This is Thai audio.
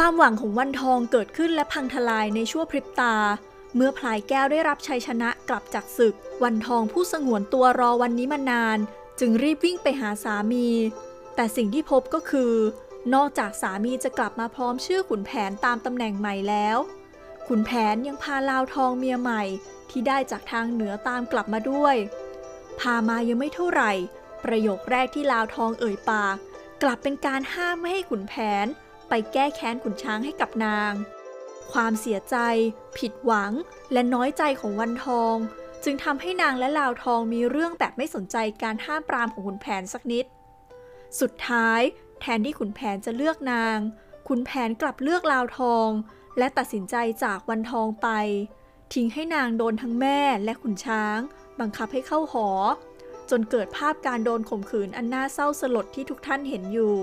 ความหวังของวันทองเกิดขึ้นและพังทลายในชั่วพริบตา เมื่อพลายแก้วได้รับชัยชนะกลับจากศึก วันทองผู้สงวนตัวรอวันนี้มานาน จึงรีบวิ่งไปหาสามี แต่สิ่งที่พบก็คือ นอกจากสามีจะกลับมาพร้อมชื่อขุนแผนตามตำแหน่งใหม่แล้ว ขุนแผนยังพาลาวทองเมียใหม่ ที่ได้จากทางเหนือตามกลับมาด้วย พามายังไม่เท่าไหร่ ประโยคแรกที่ลาวทองเอ่ยปาก กลับเป็นการห้ามไม่ให้ขุนแผน ไปแก้แค้นขุนช้างให้กับนาง ความเสียใจ ผิดหวัง และน้อยใจของวันทอง จึงทำให้นางและลาวทองมีเรื่องแบบไม่สนใจการห้ามปรามของขุนแผนสักนิด สุดท้าย แทนที่ขุนแผนจะเลือกนาง ขุนแผนกลับเลือกลาวทอง และตัดสินใจจากวันทองไป ทิ้งให้นางโดนทั้งแม่และขุนช้าง บังคับให้เข้าหอจนเกิดภาพการโดนข่มขืนอันน่าเศร้าสลดที่ทุกท่านเห็นอยู่